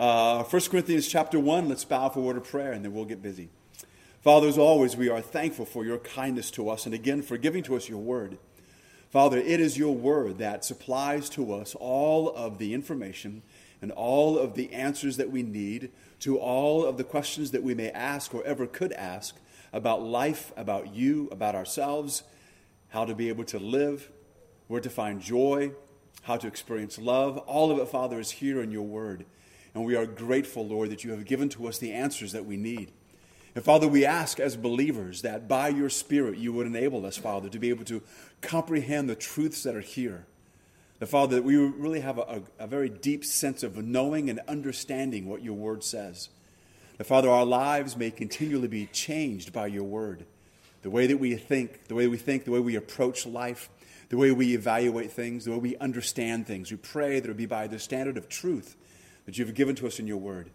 Uh, 1 Corinthians chapter 1, let's bow for a word of prayer and then we'll get busy. Father, as always, we are thankful for your kindness to us and again for giving to us your word. Father, it is your word that supplies to us all of the information and all of the answers that we need to all of the questions that we may ask or ever could ask about life, about you, about ourselves, how to be able to live, where to find joy, how to experience love. All of it, Father, is here in your word. And we are grateful, Lord, that you have given to us the answers that we need. And Father, we ask as believers that by your Spirit you would enable us, Father, to be able to comprehend the truths that are here. The Father, that we really have a, a, a very deep sense of knowing and understanding what your word says. The Father, our lives may continually be changed by your word. The way that we think, the way we think, the way we approach life, the way we evaluate things, the way we understand things. We pray that it would be by the standard of truth that you've given to us in your word.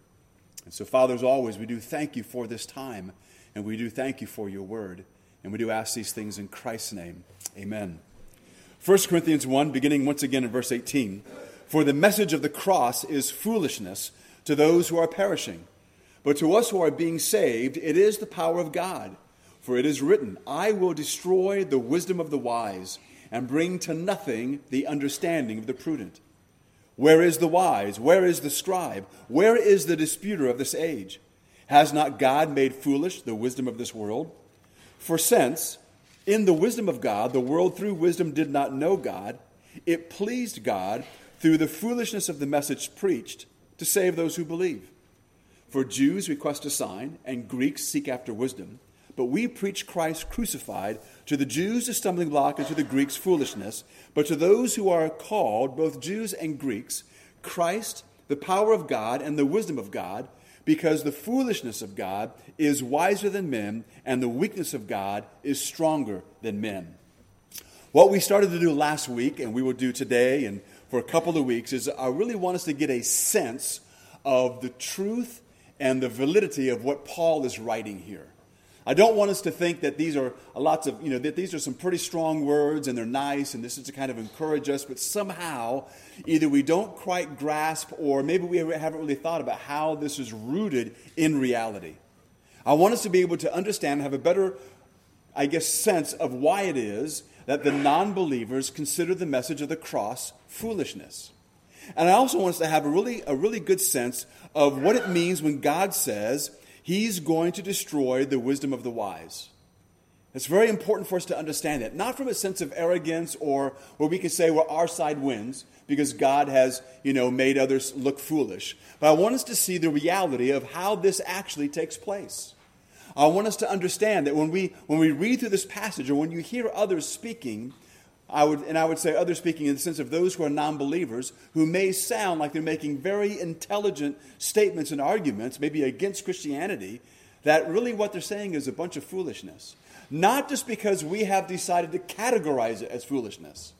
And so, Father, as always, we do thank you for this time, and we do thank you for your word. And we do ask these things in Christ's name. Amen. 1 Corinthians 1, beginning once again in verse 18 For the message of the cross is foolishness to those who are perishing, but to us who are being saved, it is the power of God. For it is written, I will destroy the wisdom of the wise and bring to nothing the understanding of the prudent. Where is the wise? Where is the scribe? Where is the disputer of this age? Has not God made foolish the wisdom of this world? For since, in the wisdom of God, the world through wisdom did not know God, it pleased God through the foolishness of the message preached to save those who believe. For Jews request a sign, and Greeks seek after wisdom. But we preach Christ crucified, to the Jews a stumbling block, and to the Greeks foolishness. But to those who are called, both Jews and Greeks, Christ, the power of God and the wisdom of God, because the foolishness of God is wiser than men, and the weakness of God is stronger than men. What we started to do last week, and we will do today and for a couple of weeks, is I really want us to get a sense of the truth and the validity of what Paul is writing here. I don't want us to think that these are lots of, you know, that these are some pretty strong words and they're nice and this is to kind of encourage us, but somehow either we don't quite grasp or maybe we haven't really thought about how this is rooted in reality. I want us to be able to understand, have a better, I guess, sense of why it is that the non believers consider the message of the cross foolishness. And I also want us to have a really, a really good sense of what it means when God says, He's going to destroy the wisdom of the wise. It's very important for us to understand that, not from a sense of arrogance or where we can say, well, our side wins because God has, you know, made others look foolish. But I want us to see the reality of how this actually takes place. I want us to understand that when we, when we read through this passage or when you hear others speaking, I would, and I would say others speaking in the sense of those who are non believers, who may sound like they're making very intelligent statements and arguments, maybe against Christianity, that really what they're saying is a bunch of foolishness. Not just because we have decided to categorize it as foolishness,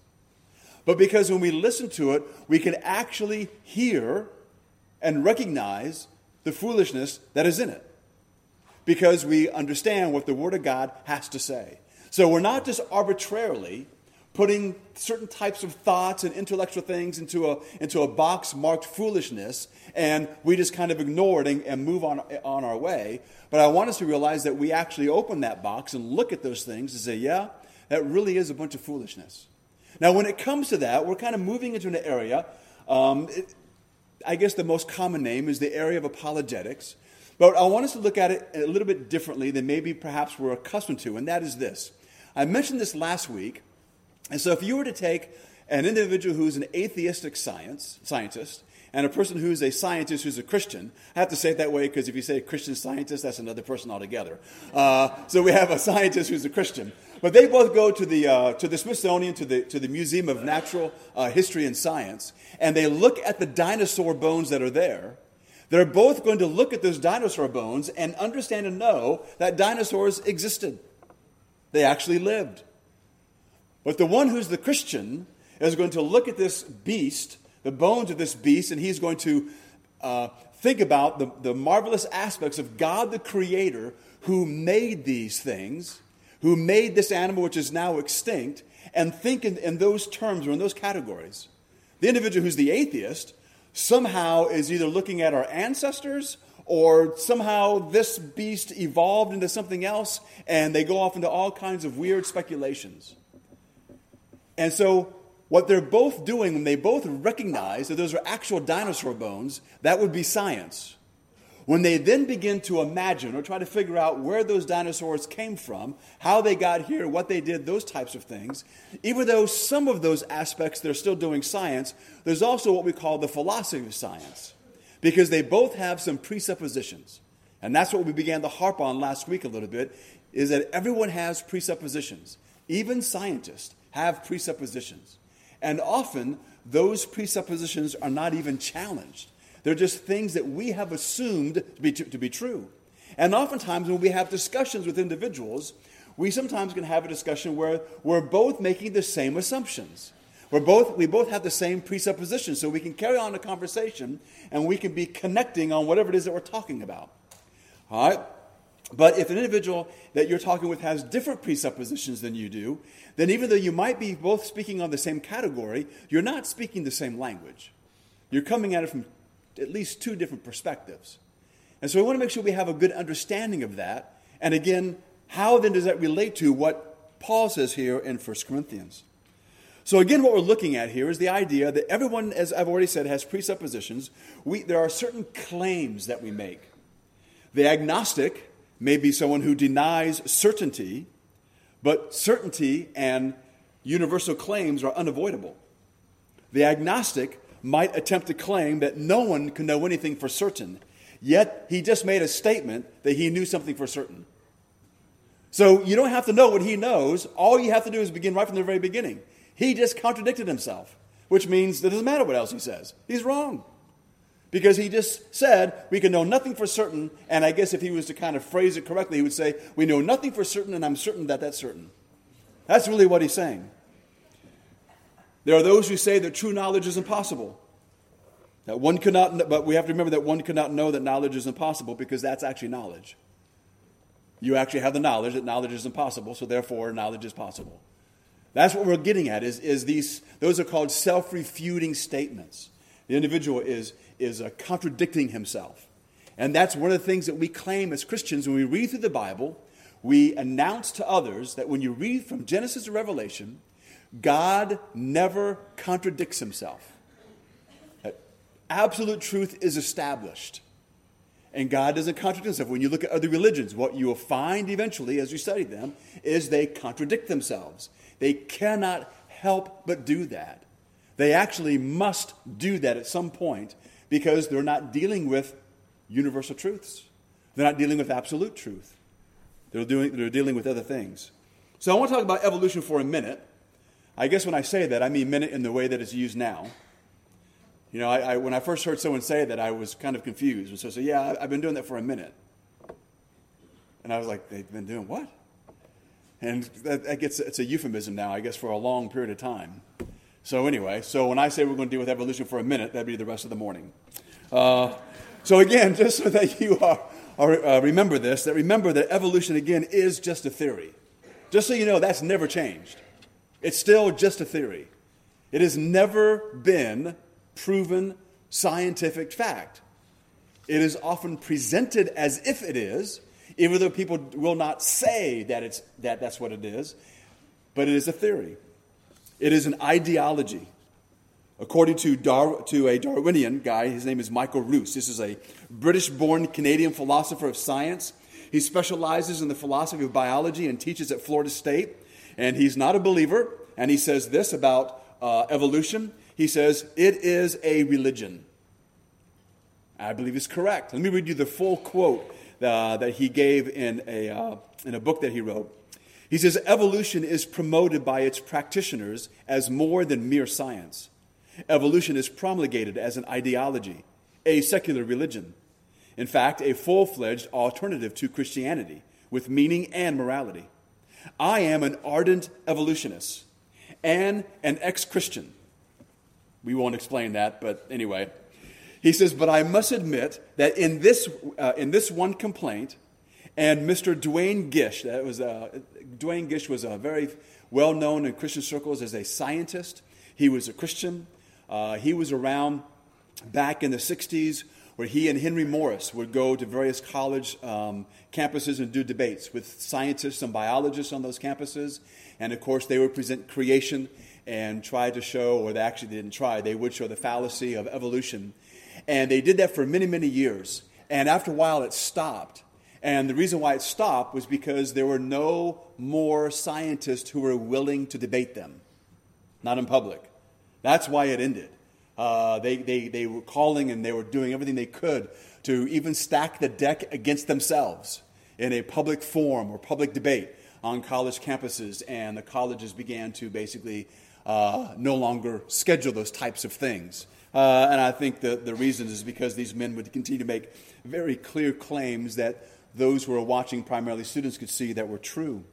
but because when we listen to it, we can actually hear and recognize the foolishness that is in it. Because we understand what the Word of God has to say. So we're not just arbitrarily putting certain types of thoughts and intellectual things into a, into a box marked foolishness, and we just kind of ignore it and, and move on, on our way. But I want us to realize that we actually open that box and look at those things and say, yeah, that really is a bunch of foolishness. Now, when it comes to that, we're kind of moving into an area. Um, it, I guess the most common name is the area of apologetics. But I want us to look at it a little bit differently than maybe perhaps we're accustomed to, and that is this. I mentioned this last week and so if you were to take an individual who's an atheistic science, scientist and a person who's a scientist who's a Christian, I have to say it that way because if you say Christian scientist, that's another person altogether. Uh, so we have a scientist who's a Christian. But they both go to the, uh, to the Smithsonian, to the, to the Museum of Natural uh, History and Science, and they look at the dinosaur bones that are there. They're both going to look at those dinosaur bones and understand and know that dinosaurs existed. They actually lived. But the one who's the Christian is going to look at this beast, the bones of this beast, and he's going to uh, think about the, the marvelous aspects of God the Creator who made these things, who made this animal which is now extinct, and think in, in those terms or in those categories. The individual who's the atheist somehow is either looking at our ancestors or somehow this beast evolved into something else, and they go off into all kinds of weird speculations. And so, what they're both doing when they both recognize that those are actual dinosaur bones, that would be science. When they then begin to imagine or try to figure out where those dinosaurs came from, how they got here, what they did, those types of things, even though some of those aspects they're still doing science, there's also what we call the philosophy of science, because they both have some presuppositions. And that's what we began to harp on last week a little bit, is that everyone has presuppositions. Even scientists have presuppositions. And often, those presuppositions are not even challenged. They're just things that we have assumed to be, to, to be true. And oftentimes, when we have discussions with individuals, we sometimes can have a discussion where we're both making the same assumptions. We're both, we both have the same presuppositions, so we can carry on a conversation and we can be connecting on whatever it is that we're talking about. All right? But if an individual that you're talking with has different presuppositions than you do, then even though you might be both speaking on the same category, you're not speaking the same language. You're coming at it from at least two different perspectives. And so we want to make sure we have a good understanding of that. And again, how then does that relate to what Paul says here in 1 Corinthians? So, again, what we're looking at here is the idea that everyone, as I've already said, has presuppositions. We, there are certain claims that we make. The agnostic may be someone who denies certainty, but certainty and universal claims are unavoidable. The agnostic might attempt to claim that no one can know anything for certain, yet he just made a statement that he knew something for certain. So you don't have to know what he knows. All you have to do is begin right from the very beginning. He just contradicted himself, which means it doesn't matter what else he says. He's wrong. Because he just said, we can know nothing for certain, and I guess if he was to kind of phrase it correctly, he would say, we know nothing for certain, and I'm certain that that's certain. That's really what he's saying. There are those who say that true knowledge is impossible. That one cannot, but we have to remember that one cannot know that knowledge is impossible because that's actually knowledge. You actually have the knowledge that knowledge is impossible, so therefore knowledge is possible. That's what we're getting at. Is, is these? Those are called self-refuting statements. The individual is is uh, contradicting himself, and that's one of the things that we claim as Christians when we read through the Bible. We announce to others that when you read from Genesis to Revelation, God never contradicts himself. That absolute truth is established. And God doesn't contradict himself. When you look at other religions, what you will find eventually as you study them is they contradict themselves. They cannot help but do that. They actually must do that at some point because they're not dealing with universal truths. They're not dealing with absolute truth. They're, doing, they're dealing with other things. So I want to talk about evolution for a minute I guess when I say that, I mean minute in the way that it's used now. You know, I, I, when I first heard someone say that, I was kind of confused. And so I said, Yeah, I've been doing that for a minute. And I was like, They've been doing what? And that, that gets, it's a euphemism now, I guess, for a long period of time. So, anyway, so when I say we're going to deal with evolution for a minute, that'd be the rest of the morning. Uh, so, again, just so that you are, are uh, remember this, that remember that evolution, again, is just a theory. Just so you know, that's never changed. It's still just a theory. It has never been proven scientific fact. It is often presented as if it is, even though people will not say that, it's, that that's what it is, but it is a theory. It is an ideology. According to, Dar- to a Darwinian guy, his name is Michael Ruse. This is a British born Canadian philosopher of science. He specializes in the philosophy of biology and teaches at Florida State. And he's not a believer. And he says this about uh, evolution. He says, it is a religion. I believe it's correct. Let me read you the full quote uh, that he gave in a, uh, in a book that he wrote. He says, Evolution is promoted by its practitioners as more than mere science. Evolution is promulgated as an ideology, a secular religion. In fact, a full fledged alternative to Christianity with meaning and morality. I am an ardent evolutionist and an ex Christian. We won't explain that, but anyway. He says, But I must admit that in this, uh, in this one complaint, and Mr. Duane Gish, that was uh, Duane Gish was a very well known in Christian circles as a scientist. He was a Christian. Uh, he was around back in the 60s where he and Henry Morris would go to various college um, campuses and do debates with scientists and biologists on those campuses. And of course, they would present creation and try to show, or they actually didn't try, they would show the fallacy of evolution. And they did that for many, many years. And after a while, it stopped. And the reason why it stopped was because there were no more scientists who were willing to debate them, not in public. That's why it ended. Uh, they, they, they were calling and they were doing everything they could to even stack the deck against themselves in a public forum or public debate on college campuses. And the colleges began to basically uh, no longer schedule those types of things. Uh, and I think the, the reason is because these men would continue to make very clear claims that those who were watching, primarily students, could see that were true.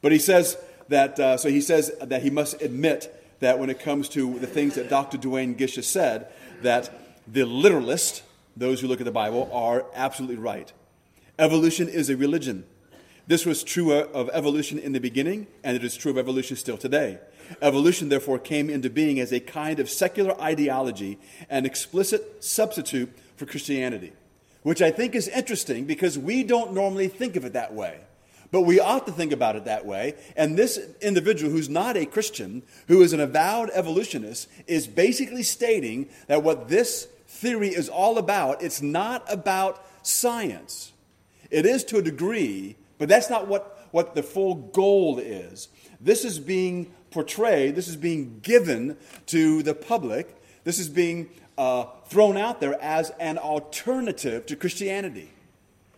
But he says that, uh, so he says that he must admit that when it comes to the things that Dr. Duane has said, that the literalists, those who look at the Bible, are absolutely right. Evolution is a religion. This was true of evolution in the beginning, and it is true of evolution still today. Evolution, therefore, came into being as a kind of secular ideology, an explicit substitute for Christianity, which I think is interesting because we don't normally think of it that way. But we ought to think about it that way. And this individual who's not a Christian, who is an avowed evolutionist, is basically stating that what this theory is all about, it's not about science. It is to a degree, but that's not what, what the full goal is. This is being portrayed, this is being given to the public, this is being uh, thrown out there as an alternative to Christianity.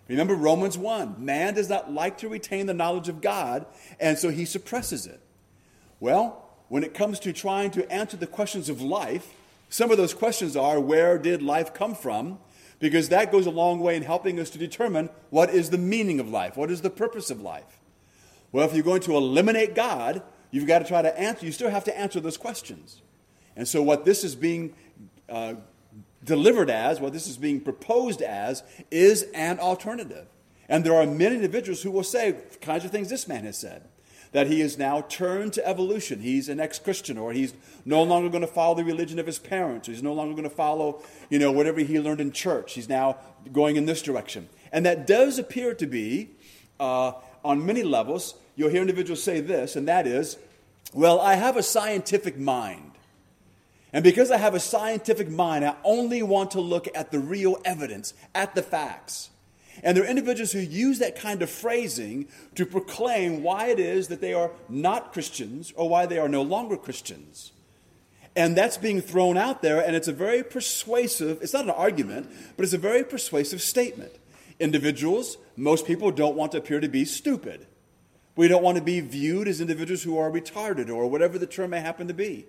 Remember Romans 1 man does not like to retain the knowledge of God, and so he suppresses it. Well, when it comes to trying to answer the questions of life, some of those questions are where did life come from? Because that goes a long way in helping us to determine what is the meaning of life, what is the purpose of life. Well, if you're going to eliminate God, you've got to try to answer, you still have to answer those questions. And so, what this is being uh, delivered as, what this is being proposed as, is an alternative. And there are many individuals who will say kinds of things this man has said. That he is now turned to evolution. He's an ex Christian, or he's no longer going to follow the religion of his parents, or he's no longer going to follow, you know, whatever he learned in church. He's now going in this direction. And that does appear to be, uh, on many levels, you'll hear individuals say this, and that is, well, I have a scientific mind. And because I have a scientific mind, I only want to look at the real evidence, at the facts. And there are individuals who use that kind of phrasing to proclaim why it is that they are not Christians or why they are no longer Christians. And that's being thrown out there, and it's a very persuasive, it's not an argument, but it's a very persuasive statement. Individuals, most people don't want to appear to be stupid. We don't want to be viewed as individuals who are retarded or whatever the term may happen to be.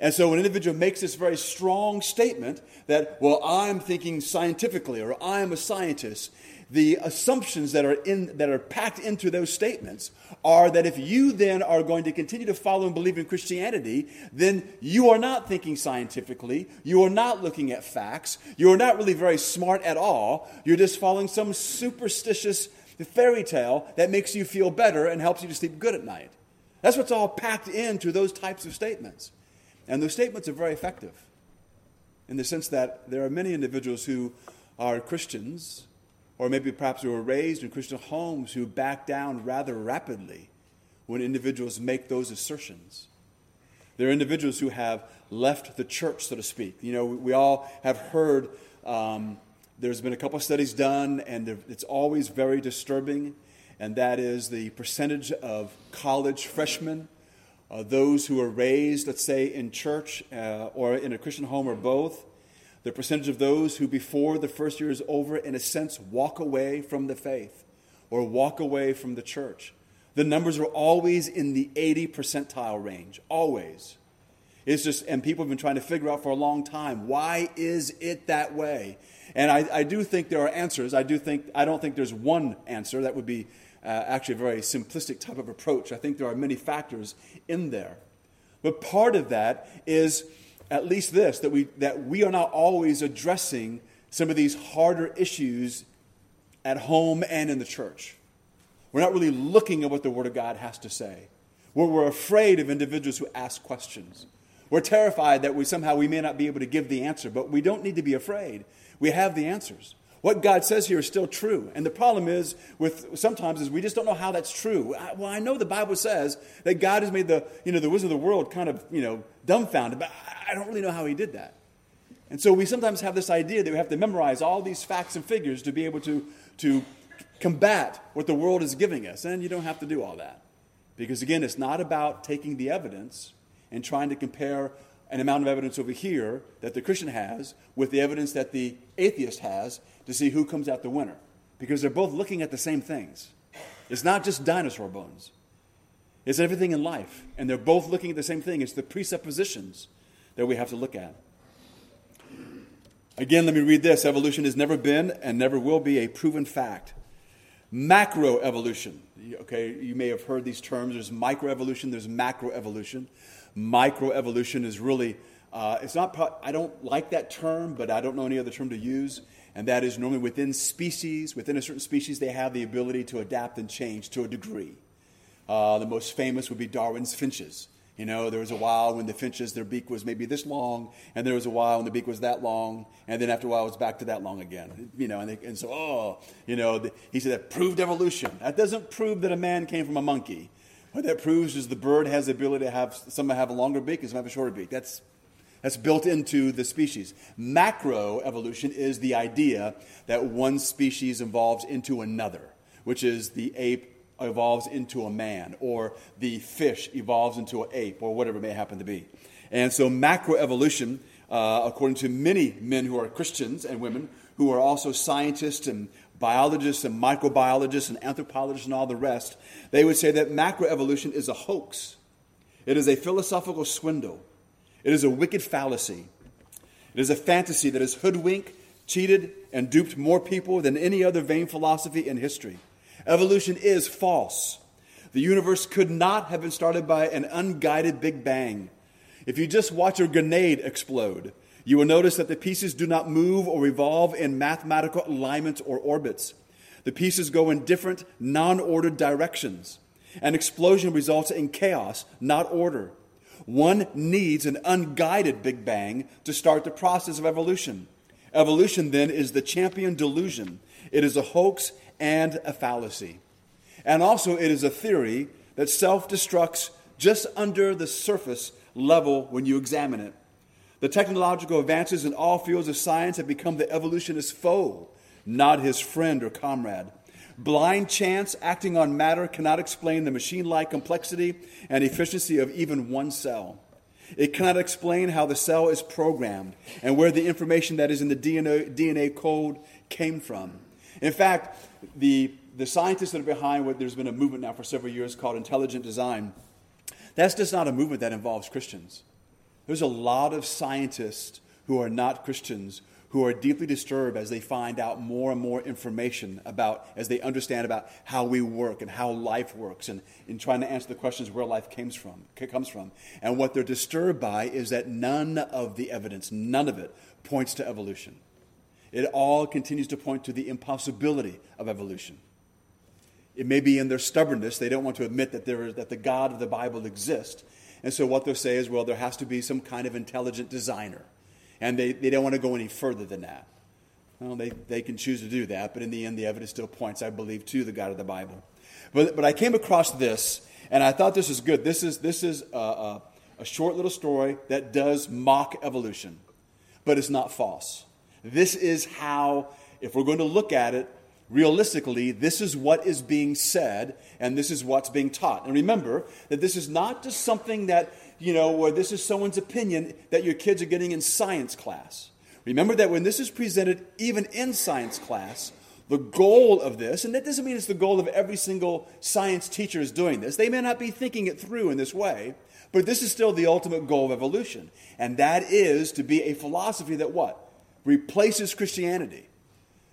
And so when an individual makes this very strong statement that, well, I'm thinking scientifically or I'm a scientist, the assumptions that are, in, that are packed into those statements are that if you then are going to continue to follow and believe in Christianity, then you are not thinking scientifically, you are not looking at facts, you are not really very smart at all, you're just following some superstitious fairy tale that makes you feel better and helps you to sleep good at night. That's what's all packed into those types of statements. And those statements are very effective in the sense that there are many individuals who are Christians, or maybe perhaps who were raised in Christian homes, who back down rather rapidly when individuals make those assertions. There are individuals who have left the church, so to speak. You know, we all have heard um, there's been a couple studies done, and it's always very disturbing, and that is the percentage of college freshmen uh, those who are raised, let's say, in church uh, or in a Christian home or both, the percentage of those who, before the first year is over, in a sense, walk away from the faith or walk away from the church. The numbers are always in the 80 percentile range, always. It's just, and people have been trying to figure out for a long time why is it that way? And I, I do think there are answers. I do think, I don't think there's one answer that would be uh, actually a very simplistic type of approach. I think there are many factors in there. But part of that is at least this that we, that we are not always addressing some of these harder issues at home and in the church. We're not really looking at what the Word of God has to say. We're, we're afraid of individuals who ask questions. We're terrified that we somehow we may not be able to give the answer, but we don't need to be afraid. We have the answers. What God says here is still true. And the problem is with sometimes is we just don't know how that's true. I, well, I know the Bible says that God has made the, you know, the wisdom of the world kind of, you know, dumbfounded, but I don't really know how he did that. And so we sometimes have this idea that we have to memorize all these facts and figures to be able to, to combat what the world is giving us. And you don't have to do all that. Because again, it's not about taking the evidence and trying to compare an amount of evidence over here that the Christian has with the evidence that the atheist has to see who comes out the winner. Because they're both looking at the same things. It's not just dinosaur bones, it's everything in life. And they're both looking at the same thing. It's the presuppositions that we have to look at. Again, let me read this evolution has never been and never will be a proven fact. Macroevolution. Okay, you may have heard these terms. There's microevolution, there's macroevolution. Microevolution is really, uh, it's not, I don't like that term, but I don't know any other term to use. And that is normally within species, within a certain species, they have the ability to adapt and change to a degree. Uh, the most famous would be Darwin's finches. You know, there was a while when the finches, their beak was maybe this long, and there was a while when the beak was that long, and then after a while it was back to that long again. You know, and, they, and so, oh, you know, the, he said that proved evolution. That doesn't prove that a man came from a monkey. What that proves is the bird has the ability to have, some have a longer beak, some have a shorter beak. That's, that's built into the species. Macroevolution is the idea that one species evolves into another, which is the ape evolves into a man, or the fish evolves into an ape, or whatever it may happen to be. And so, macroevolution, uh, according to many men who are Christians and women who are also scientists and biologists and microbiologists and anthropologists and all the rest, they would say that macroevolution is a hoax. It is a philosophical swindle. It is a wicked fallacy. It is a fantasy that has hoodwinked, cheated, and duped more people than any other vain philosophy in history. Evolution is false. The universe could not have been started by an unguided Big Bang. If you just watch a grenade explode, you will notice that the pieces do not move or revolve in mathematical alignments or orbits. The pieces go in different, non ordered directions. An explosion results in chaos, not order. One needs an unguided Big Bang to start the process of evolution. Evolution, then, is the champion delusion. It is a hoax and a fallacy. And also, it is a theory that self destructs just under the surface level when you examine it. The technological advances in all fields of science have become the evolutionist's foe, not his friend or comrade. Blind chance acting on matter cannot explain the machine like complexity and efficiency of even one cell. It cannot explain how the cell is programmed and where the information that is in the DNA, DNA code came from. In fact, the, the scientists that are behind what there's been a movement now for several years called intelligent design, that's just not a movement that involves Christians. There's a lot of scientists who are not Christians who are deeply disturbed as they find out more and more information about, as they understand about how we work and how life works, and in trying to answer the questions where life comes from, comes from. And what they're disturbed by is that none of the evidence, none of it, points to evolution. It all continues to point to the impossibility of evolution. It may be in their stubbornness, they don't want to admit that, there is, that the God of the Bible exists. And so what they'll say is, well, there has to be some kind of intelligent designer. And they, they don't want to go any further than that. Well, they, they can choose to do that, but in the end, the evidence still points, I believe, to the God of the Bible. But, but I came across this, and I thought this is good. This is, this is a, a, a short little story that does mock evolution, but it's not false. This is how, if we're going to look at it realistically, this is what is being said and this is what's being taught. And remember that this is not just something that, you know, where this is someone's opinion that your kids are getting in science class. Remember that when this is presented, even in science class, the goal of this, and that doesn't mean it's the goal of every single science teacher is doing this. They may not be thinking it through in this way, but this is still the ultimate goal of evolution. And that is to be a philosophy that what? replaces Christianity.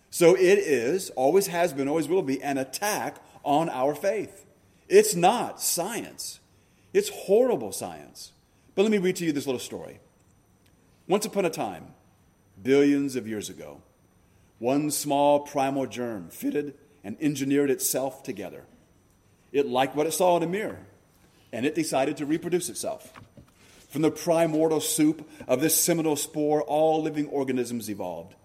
So it is, always has been, always will be, an attack on our faith. It's not science, it's horrible science. But let me read to you this little story. Once upon a time, billions of years ago, one small primal germ fitted and engineered itself together. It liked what it saw in a mirror, and it decided to reproduce itself. From the primordial soup of this seminal spore, all living organisms evolved.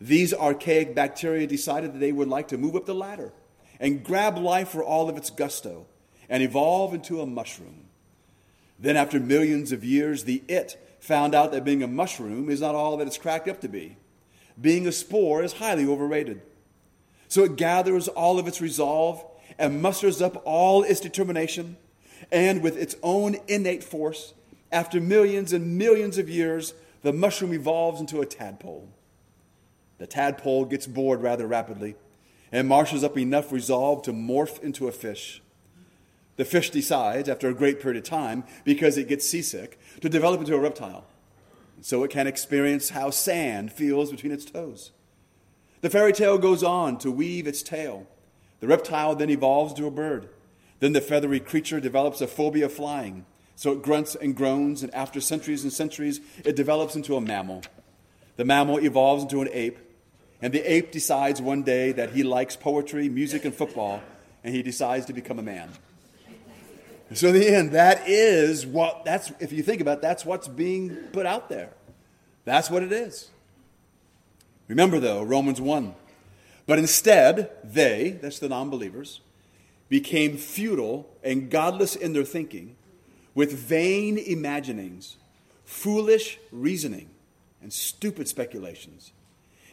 These archaic bacteria decided that they would like to move up the ladder and grab life for all of its gusto and evolve into a mushroom. Then, after millions of years, the it found out that being a mushroom is not all that it's cracked up to be. Being a spore is highly overrated. So it gathers all of its resolve and musters up all its determination, and with its own innate force, after millions and millions of years, the mushroom evolves into a tadpole. The tadpole gets bored rather rapidly and marshals up enough resolve to morph into a fish. The fish decides, after a great period of time, because it gets seasick, to develop into a reptile. So it can experience how sand feels between its toes. The fairy tale goes on to weave its tale. The reptile then evolves to a bird. Then the feathery creature develops a phobia of flying. So it grunts and groans, and after centuries and centuries, it develops into a mammal. The mammal evolves into an ape, and the ape decides one day that he likes poetry, music, and football, and he decides to become a man. So in the end, that is what that's if you think about it, that's what's being put out there. That's what it is. Remember though, Romans 1. But instead, they, that's the non-believers, became futile and godless in their thinking, with vain imaginings, foolish reasoning, and stupid speculations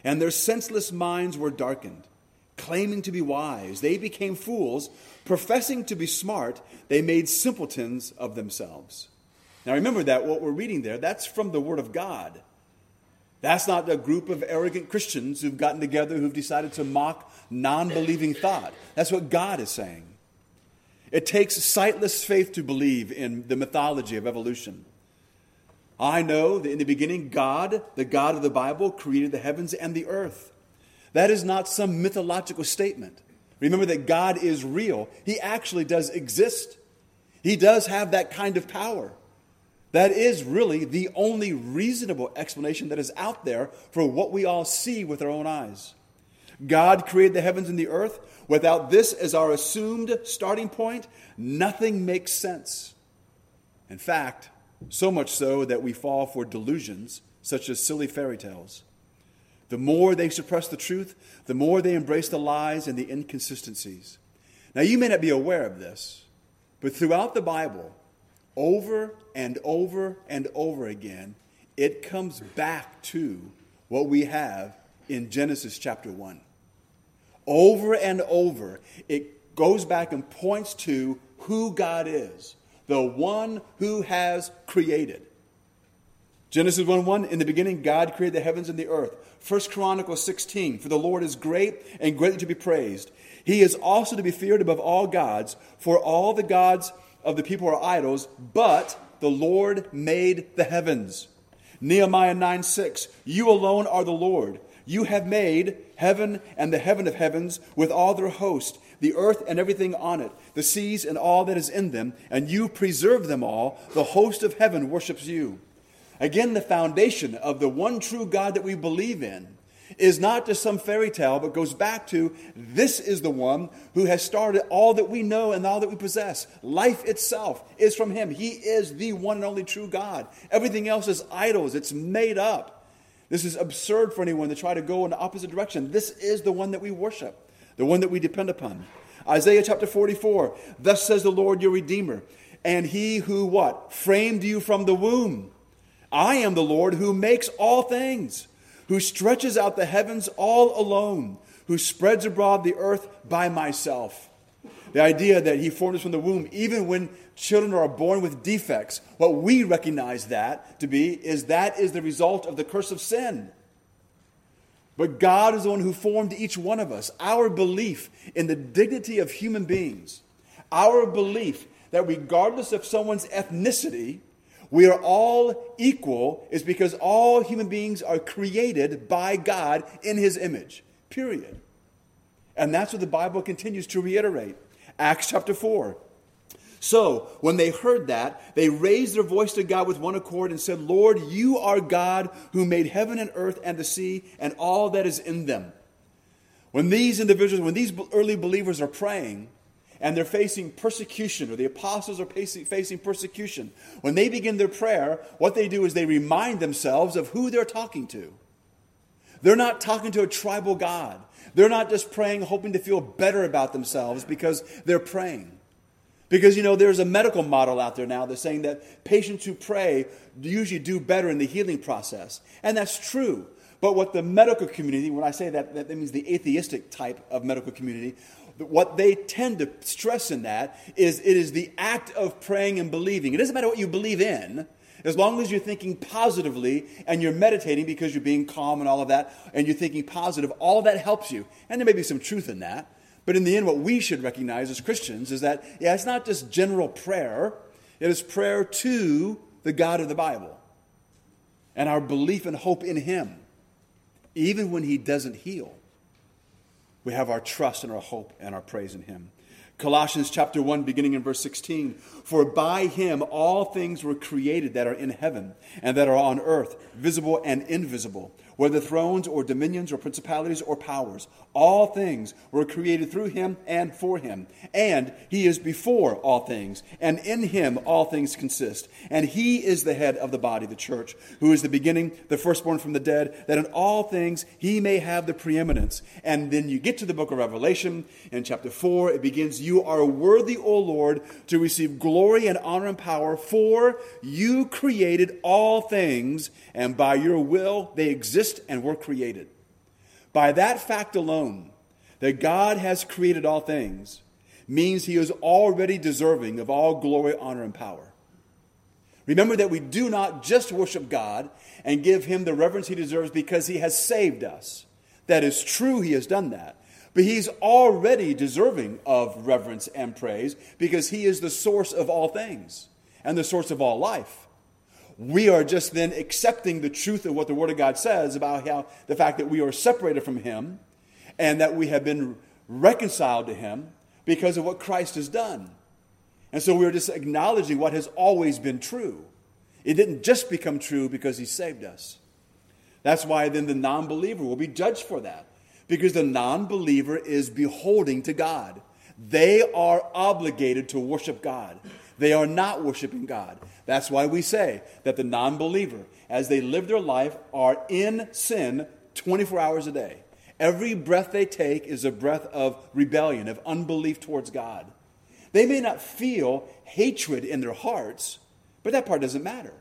and their senseless minds were darkened. Claiming to be wise, they became fools. Professing to be smart, they made simpletons of themselves. Now remember that what we're reading there, that's from the Word of God. That's not a group of arrogant Christians who've gotten together who've decided to mock non believing thought. That's what God is saying. It takes sightless faith to believe in the mythology of evolution. I know that in the beginning, God, the God of the Bible, created the heavens and the earth. That is not some mythological statement. Remember that God is real. He actually does exist. He does have that kind of power. That is really the only reasonable explanation that is out there for what we all see with our own eyes. God created the heavens and the earth. Without this as our assumed starting point, nothing makes sense. In fact, so much so that we fall for delusions such as silly fairy tales. The more they suppress the truth, the more they embrace the lies and the inconsistencies. Now, you may not be aware of this, but throughout the Bible, over and over and over again, it comes back to what we have in Genesis chapter 1. Over and over, it goes back and points to who God is the one who has created. Genesis 1 1, in the beginning, God created the heavens and the earth. 1 Chronicles 16, for the Lord is great and greatly to be praised. He is also to be feared above all gods, for all the gods of the people are idols, but the Lord made the heavens. Nehemiah 9 6, you alone are the Lord. You have made heaven and the heaven of heavens with all their host the earth and everything on it, the seas and all that is in them, and you preserve them all. The host of heaven worships you. Again, the foundation of the one true God that we believe in is not just some fairy tale, but goes back to this is the one who has started all that we know and all that we possess. Life itself is from him. He is the one and only true God. Everything else is idols, it's made up. This is absurd for anyone to try to go in the opposite direction. This is the one that we worship the one that we depend upon. Isaiah chapter 44 Thus says the Lord your Redeemer, and he who what? Framed you from the womb. I am the Lord who makes all things, who stretches out the heavens all alone, who spreads abroad the earth by myself. The idea that he formed us from the womb, even when children are born with defects, what we recognize that to be is that is the result of the curse of sin. But God is the one who formed each one of us. Our belief in the dignity of human beings, our belief that regardless of someone's ethnicity, we are all equal is because all human beings are created by God in his image. Period. And that's what the Bible continues to reiterate. Acts chapter 4. So, when they heard that, they raised their voice to God with one accord and said, Lord, you are God who made heaven and earth and the sea and all that is in them. When these individuals, when these early believers are praying, and they're facing persecution, or the apostles are facing persecution, when they begin their prayer, what they do is they remind themselves of who they're talking to. They're not talking to a tribal God. They're not just praying, hoping to feel better about themselves because they're praying. Because, you know, there's a medical model out there now that's saying that patients who pray usually do better in the healing process. And that's true. But what the medical community, when I say that, that means the atheistic type of medical community, what they tend to stress in that is it is the act of praying and believing. It doesn't matter what you believe in, as long as you're thinking positively and you're meditating because you're being calm and all of that, and you're thinking positive, all that helps you. And there may be some truth in that. But in the end, what we should recognize as Christians is that, yeah, it's not just general prayer, it is prayer to the God of the Bible and our belief and hope in Him, even when He doesn't heal. We have our trust and our hope and our praise in Him. Colossians chapter 1, beginning in verse 16. For by him all things were created that are in heaven and that are on earth, visible and invisible whether thrones or dominions or principalities or powers. All things were created through him and for him. And he is before all things, and in him all things consist. And he is the head of the body, the church, who is the beginning, the firstborn from the dead, that in all things he may have the preeminence. And then you get to the book of Revelation, in chapter 4, it begins You are worthy, O Lord, to receive glory and honor and power, for you created all things, and by your will they exist exist and were created. By that fact alone, that God has created all things, means he is already deserving of all glory, honor, and power. Remember that we do not just worship God and give him the reverence he deserves because he has saved us. That is true, he has done that. But he's already deserving of reverence and praise because he is the source of all things and the source of all life we are just then accepting the truth of what the Word of God says about how the fact that we are separated from Him and that we have been reconciled to Him because of what Christ has done. And so we're just acknowledging what has always been true. It didn't just become true because He saved us. That's why then the non believer will be judged for that because the non believer is beholding to God. They are obligated to worship God. They are not worshiping God. That's why we say that the non believer, as they live their life, are in sin 24 hours a day. Every breath they take is a breath of rebellion, of unbelief towards God. They may not feel hatred in their hearts, but that part doesn't matter.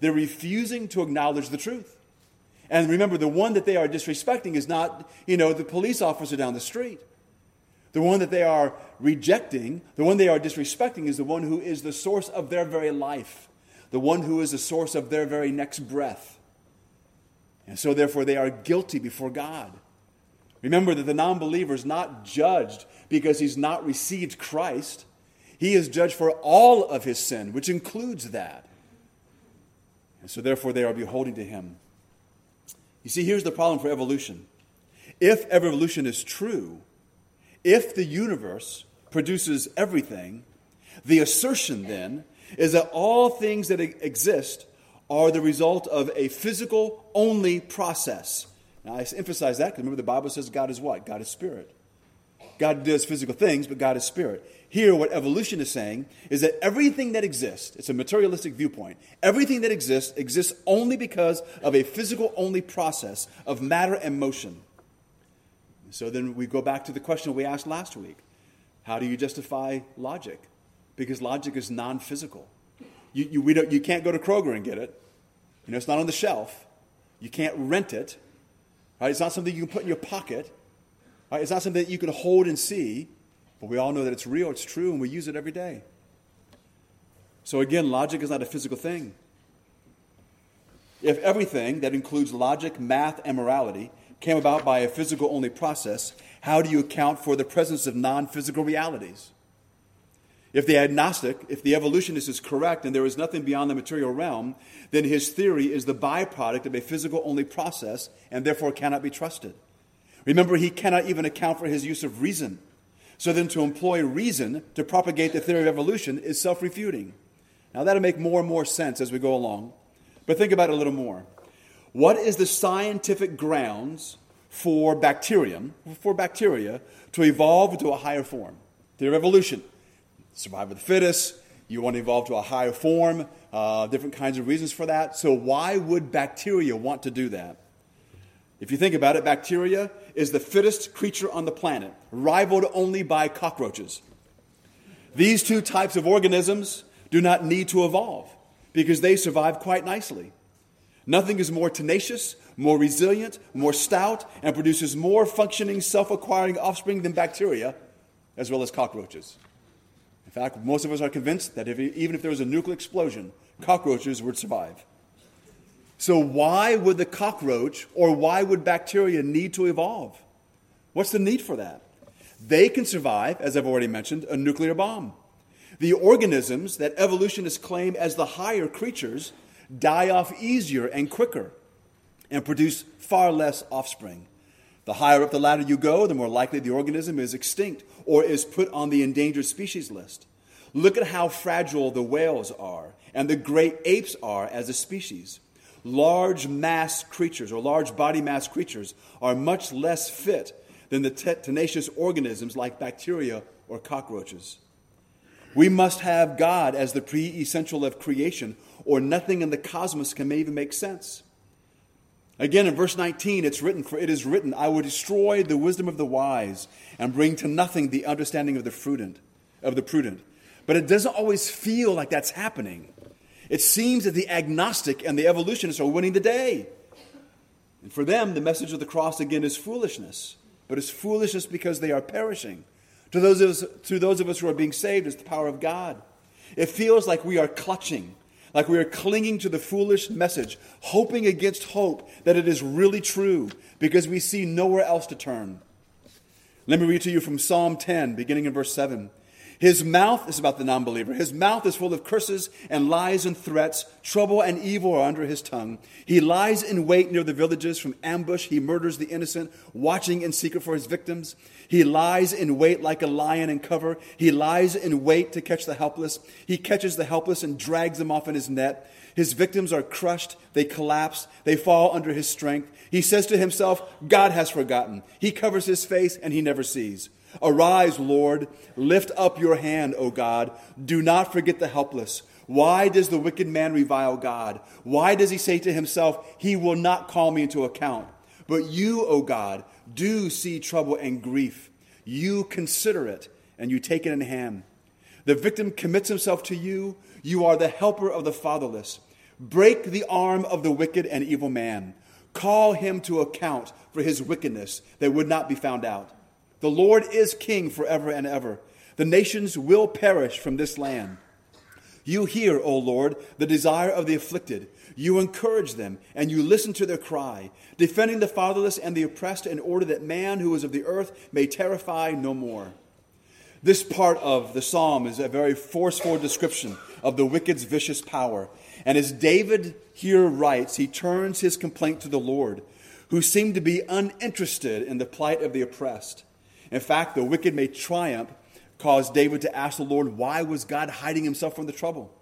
They're refusing to acknowledge the truth. And remember, the one that they are disrespecting is not, you know, the police officer down the street. The one that they are rejecting, the one they are disrespecting, is the one who is the source of their very life, the one who is the source of their very next breath. And so, therefore, they are guilty before God. Remember that the non believer is not judged because he's not received Christ. He is judged for all of his sin, which includes that. And so, therefore, they are beholding to him. You see, here's the problem for evolution. If evolution is true, if the universe produces everything, the assertion then is that all things that exist are the result of a physical only process. Now, I emphasize that because remember the Bible says God is what? God is spirit. God does physical things, but God is spirit. Here, what evolution is saying is that everything that exists, it's a materialistic viewpoint, everything that exists exists only because of a physical only process of matter and motion. So then we go back to the question we asked last week How do you justify logic? Because logic is non physical. You, you, we don't, you can't go to Kroger and get it. You know, it's not on the shelf. You can't rent it. Right? It's not something you can put in your pocket. Right? It's not something that you can hold and see. But we all know that it's real, it's true, and we use it every day. So again, logic is not a physical thing. If everything that includes logic, math, and morality came about by a physical only process, how do you account for the presence of non physical realities? If the agnostic, if the evolutionist is correct and there is nothing beyond the material realm, then his theory is the byproduct of a physical only process and therefore cannot be trusted. Remember, he cannot even account for his use of reason. So then, to employ reason to propagate the theory of evolution is self refuting. Now, that'll make more and more sense as we go along, but think about it a little more. What is the scientific grounds for bacterium, for bacteria to evolve into a higher form? Theory of evolution. Survival of the fittest. You want to evolve to a higher form. Uh, different kinds of reasons for that. So, why would bacteria want to do that? If you think about it, bacteria is the fittest creature on the planet, rivaled only by cockroaches. These two types of organisms do not need to evolve because they survive quite nicely. Nothing is more tenacious, more resilient, more stout, and produces more functioning, self acquiring offspring than bacteria, as well as cockroaches. In fact, most of us are convinced that if, even if there was a nuclear explosion, cockroaches would survive. So, why would the cockroach or why would bacteria need to evolve? What's the need for that? They can survive, as I've already mentioned, a nuclear bomb. The organisms that evolutionists claim as the higher creatures die off easier and quicker and produce far less offspring. The higher up the ladder you go, the more likely the organism is extinct or is put on the endangered species list. Look at how fragile the whales are and the great apes are as a species. Large mass creatures or large body mass creatures are much less fit than the tenacious organisms like bacteria or cockroaches. We must have God as the pre essential of creation, or nothing in the cosmos can even make sense. Again, in verse 19, it's written, For it is written, I will destroy the wisdom of the wise and bring to nothing the understanding of the prudent. Of the prudent. But it doesn't always feel like that's happening. It seems that the agnostic and the evolutionists are winning the day. And for them, the message of the cross again is foolishness. But it's foolishness because they are perishing. To those of us, to those of us who are being saved, it's the power of God. It feels like we are clutching like we are clinging to the foolish message, hoping against hope that it is really true because we see nowhere else to turn. Let me read to you from Psalm 10, beginning in verse 7. His mouth is about the non believer. His mouth is full of curses and lies and threats. Trouble and evil are under his tongue. He lies in wait near the villages from ambush. He murders the innocent, watching in secret for his victims. He lies in wait like a lion in cover. He lies in wait to catch the helpless. He catches the helpless and drags them off in his net. His victims are crushed. They collapse. They fall under his strength. He says to himself, God has forgotten. He covers his face and he never sees. Arise, Lord, lift up your hand, O God. Do not forget the helpless. Why does the wicked man revile God? Why does he say to himself, He will not call me into account? But you, O God, do see trouble and grief. You consider it, and you take it in hand. The victim commits himself to you. You are the helper of the fatherless. Break the arm of the wicked and evil man. Call him to account for his wickedness that would not be found out. The Lord is king forever and ever. The nations will perish from this land. You hear, O Lord, the desire of the afflicted. You encourage them, and you listen to their cry, defending the fatherless and the oppressed in order that man who is of the earth may terrify no more. This part of the psalm is a very forceful description of the wicked's vicious power. And as David here writes, he turns his complaint to the Lord, who seemed to be uninterested in the plight of the oppressed. In fact, the wicked may triumph caused David to ask the Lord, why was God hiding himself from the trouble?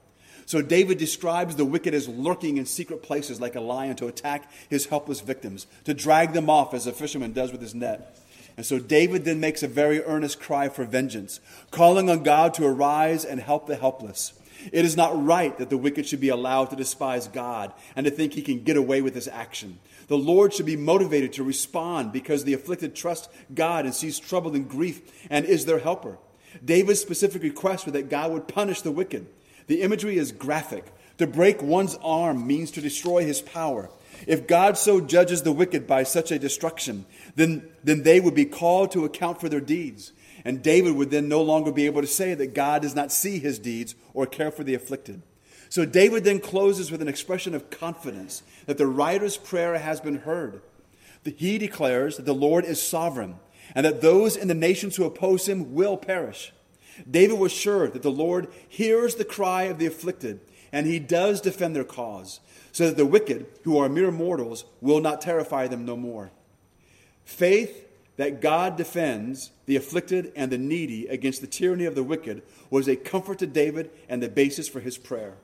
So David describes the wicked as lurking in secret places like a lion to attack his helpless victims, to drag them off as a fisherman does with his net. And so David then makes a very earnest cry for vengeance, calling on God to arise and help the helpless. It is not right that the wicked should be allowed to despise God and to think he can get away with his action. The Lord should be motivated to respond because the afflicted trust God and sees trouble and grief and is their helper. David's specific request was that God would punish the wicked. The imagery is graphic. To break one's arm means to destroy his power. If God so judges the wicked by such a destruction, then, then they would be called to account for their deeds. And David would then no longer be able to say that God does not see his deeds or care for the afflicted. So David then closes with an expression of confidence that the writer's prayer has been heard. He declares that the Lord is sovereign and that those in the nations who oppose him will perish. David was sure that the Lord hears the cry of the afflicted and he does defend their cause, so that the wicked, who are mere mortals, will not terrify them no more. Faith that God defends the afflicted and the needy against the tyranny of the wicked was a comfort to David and the basis for his prayer.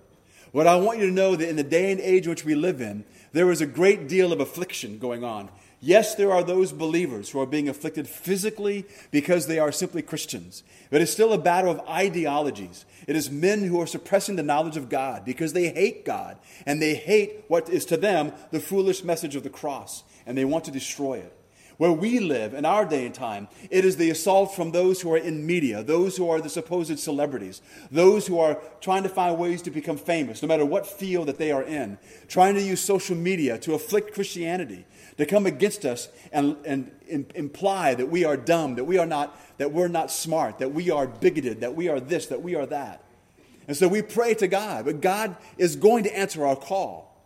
What I want you to know that in the day and age which we live in, there is a great deal of affliction going on. Yes, there are those believers who are being afflicted physically because they are simply Christians. But it's still a battle of ideologies. It is men who are suppressing the knowledge of God because they hate God and they hate what is to them the foolish message of the cross and they want to destroy it. Where we live in our day and time, it is the assault from those who are in media, those who are the supposed celebrities, those who are trying to find ways to become famous, no matter what field that they are in, trying to use social media to afflict Christianity, to come against us and, and, and imply that we are dumb, that we are not, that we're not smart, that we are bigoted, that we are this, that we are that. And so we pray to God, but God is going to answer our call.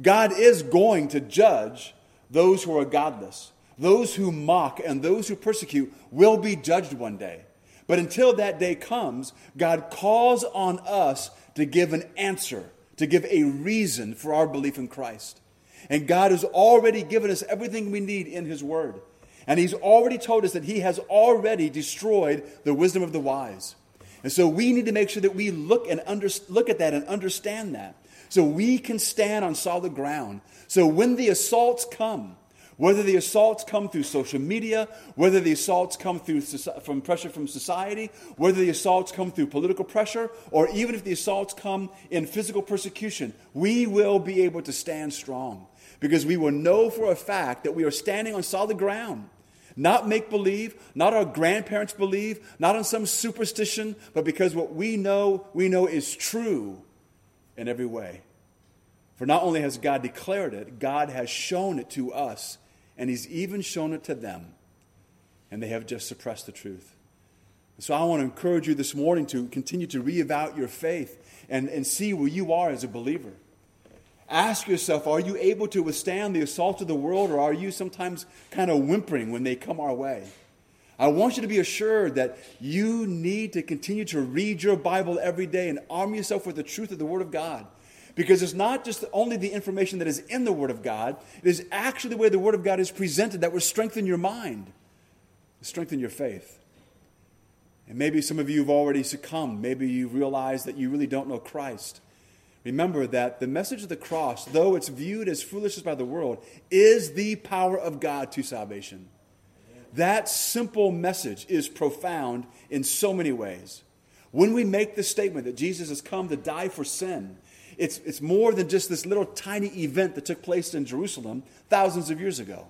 God is going to judge those who are godless. Those who mock and those who persecute will be judged one day. But until that day comes, God calls on us to give an answer, to give a reason for our belief in Christ. And God has already given us everything we need in His Word. And He's already told us that He has already destroyed the wisdom of the wise. And so we need to make sure that we look, and under, look at that and understand that so we can stand on solid ground. So when the assaults come, whether the assaults come through social media, whether the assaults come through from pressure from society, whether the assaults come through political pressure, or even if the assaults come in physical persecution, we will be able to stand strong because we will know for a fact that we are standing on solid ground. Not make believe, not our grandparents believe, not on some superstition, but because what we know, we know is true in every way. For not only has God declared it, God has shown it to us, and He's even shown it to them, and they have just suppressed the truth. So I want to encourage you this morning to continue to reevaluate your faith and, and see where you are as a believer. Ask yourself are you able to withstand the assault of the world, or are you sometimes kind of whimpering when they come our way? I want you to be assured that you need to continue to read your Bible every day and arm yourself with the truth of the Word of God. Because it's not just only the information that is in the Word of God, it is actually the way the Word of God is presented that will strengthen your mind, strengthen your faith. And maybe some of you have already succumbed. Maybe you realize that you really don't know Christ. Remember that the message of the cross, though it's viewed as foolishness by the world, is the power of God to salvation. That simple message is profound in so many ways. When we make the statement that Jesus has come to die for sin, it's, it's more than just this little tiny event that took place in Jerusalem thousands of years ago.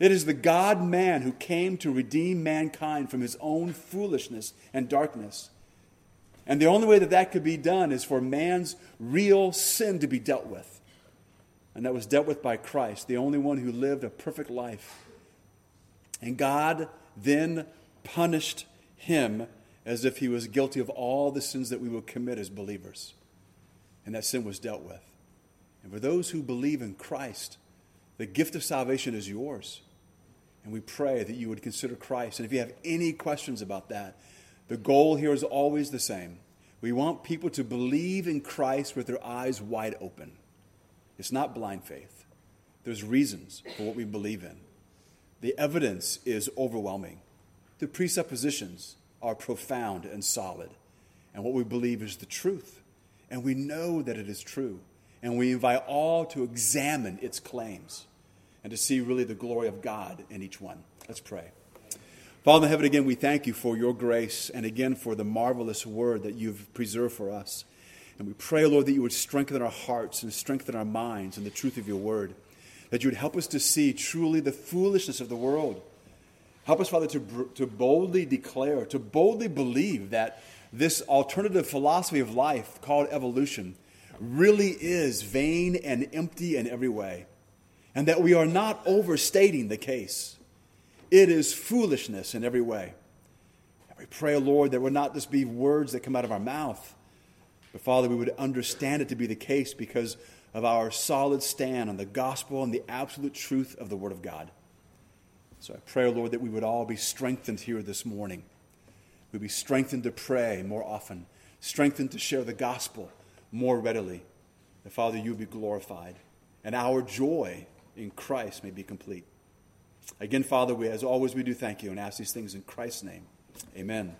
It is the God man who came to redeem mankind from his own foolishness and darkness. And the only way that that could be done is for man's real sin to be dealt with. And that was dealt with by Christ, the only one who lived a perfect life. And God then punished him as if he was guilty of all the sins that we would commit as believers. And that sin was dealt with. And for those who believe in Christ, the gift of salvation is yours. And we pray that you would consider Christ. And if you have any questions about that, the goal here is always the same. We want people to believe in Christ with their eyes wide open. It's not blind faith. There's reasons for what we believe in. The evidence is overwhelming. The presuppositions are profound and solid. And what we believe is the truth. And we know that it is true. And we invite all to examine its claims and to see really the glory of God in each one. Let's pray. Father in heaven, again, we thank you for your grace and again for the marvelous word that you've preserved for us. And we pray, Lord, that you would strengthen our hearts and strengthen our minds in the truth of your word. That you would help us to see truly the foolishness of the world. Help us, Father, to, to boldly declare, to boldly believe that this alternative philosophy of life called evolution really is vain and empty in every way. And that we are not overstating the case it is foolishness in every way. And we pray, Lord, that would not just be words that come out of our mouth, but Father, we would understand it to be the case because of our solid stand on the gospel and the absolute truth of the Word of God. So I pray, Lord, that we would all be strengthened here this morning. We'd be strengthened to pray more often, strengthened to share the gospel more readily. That, Father, you be glorified, and our joy in Christ may be complete. Again, Father, we, as always, we do thank you and ask these things in Christ's name. Amen.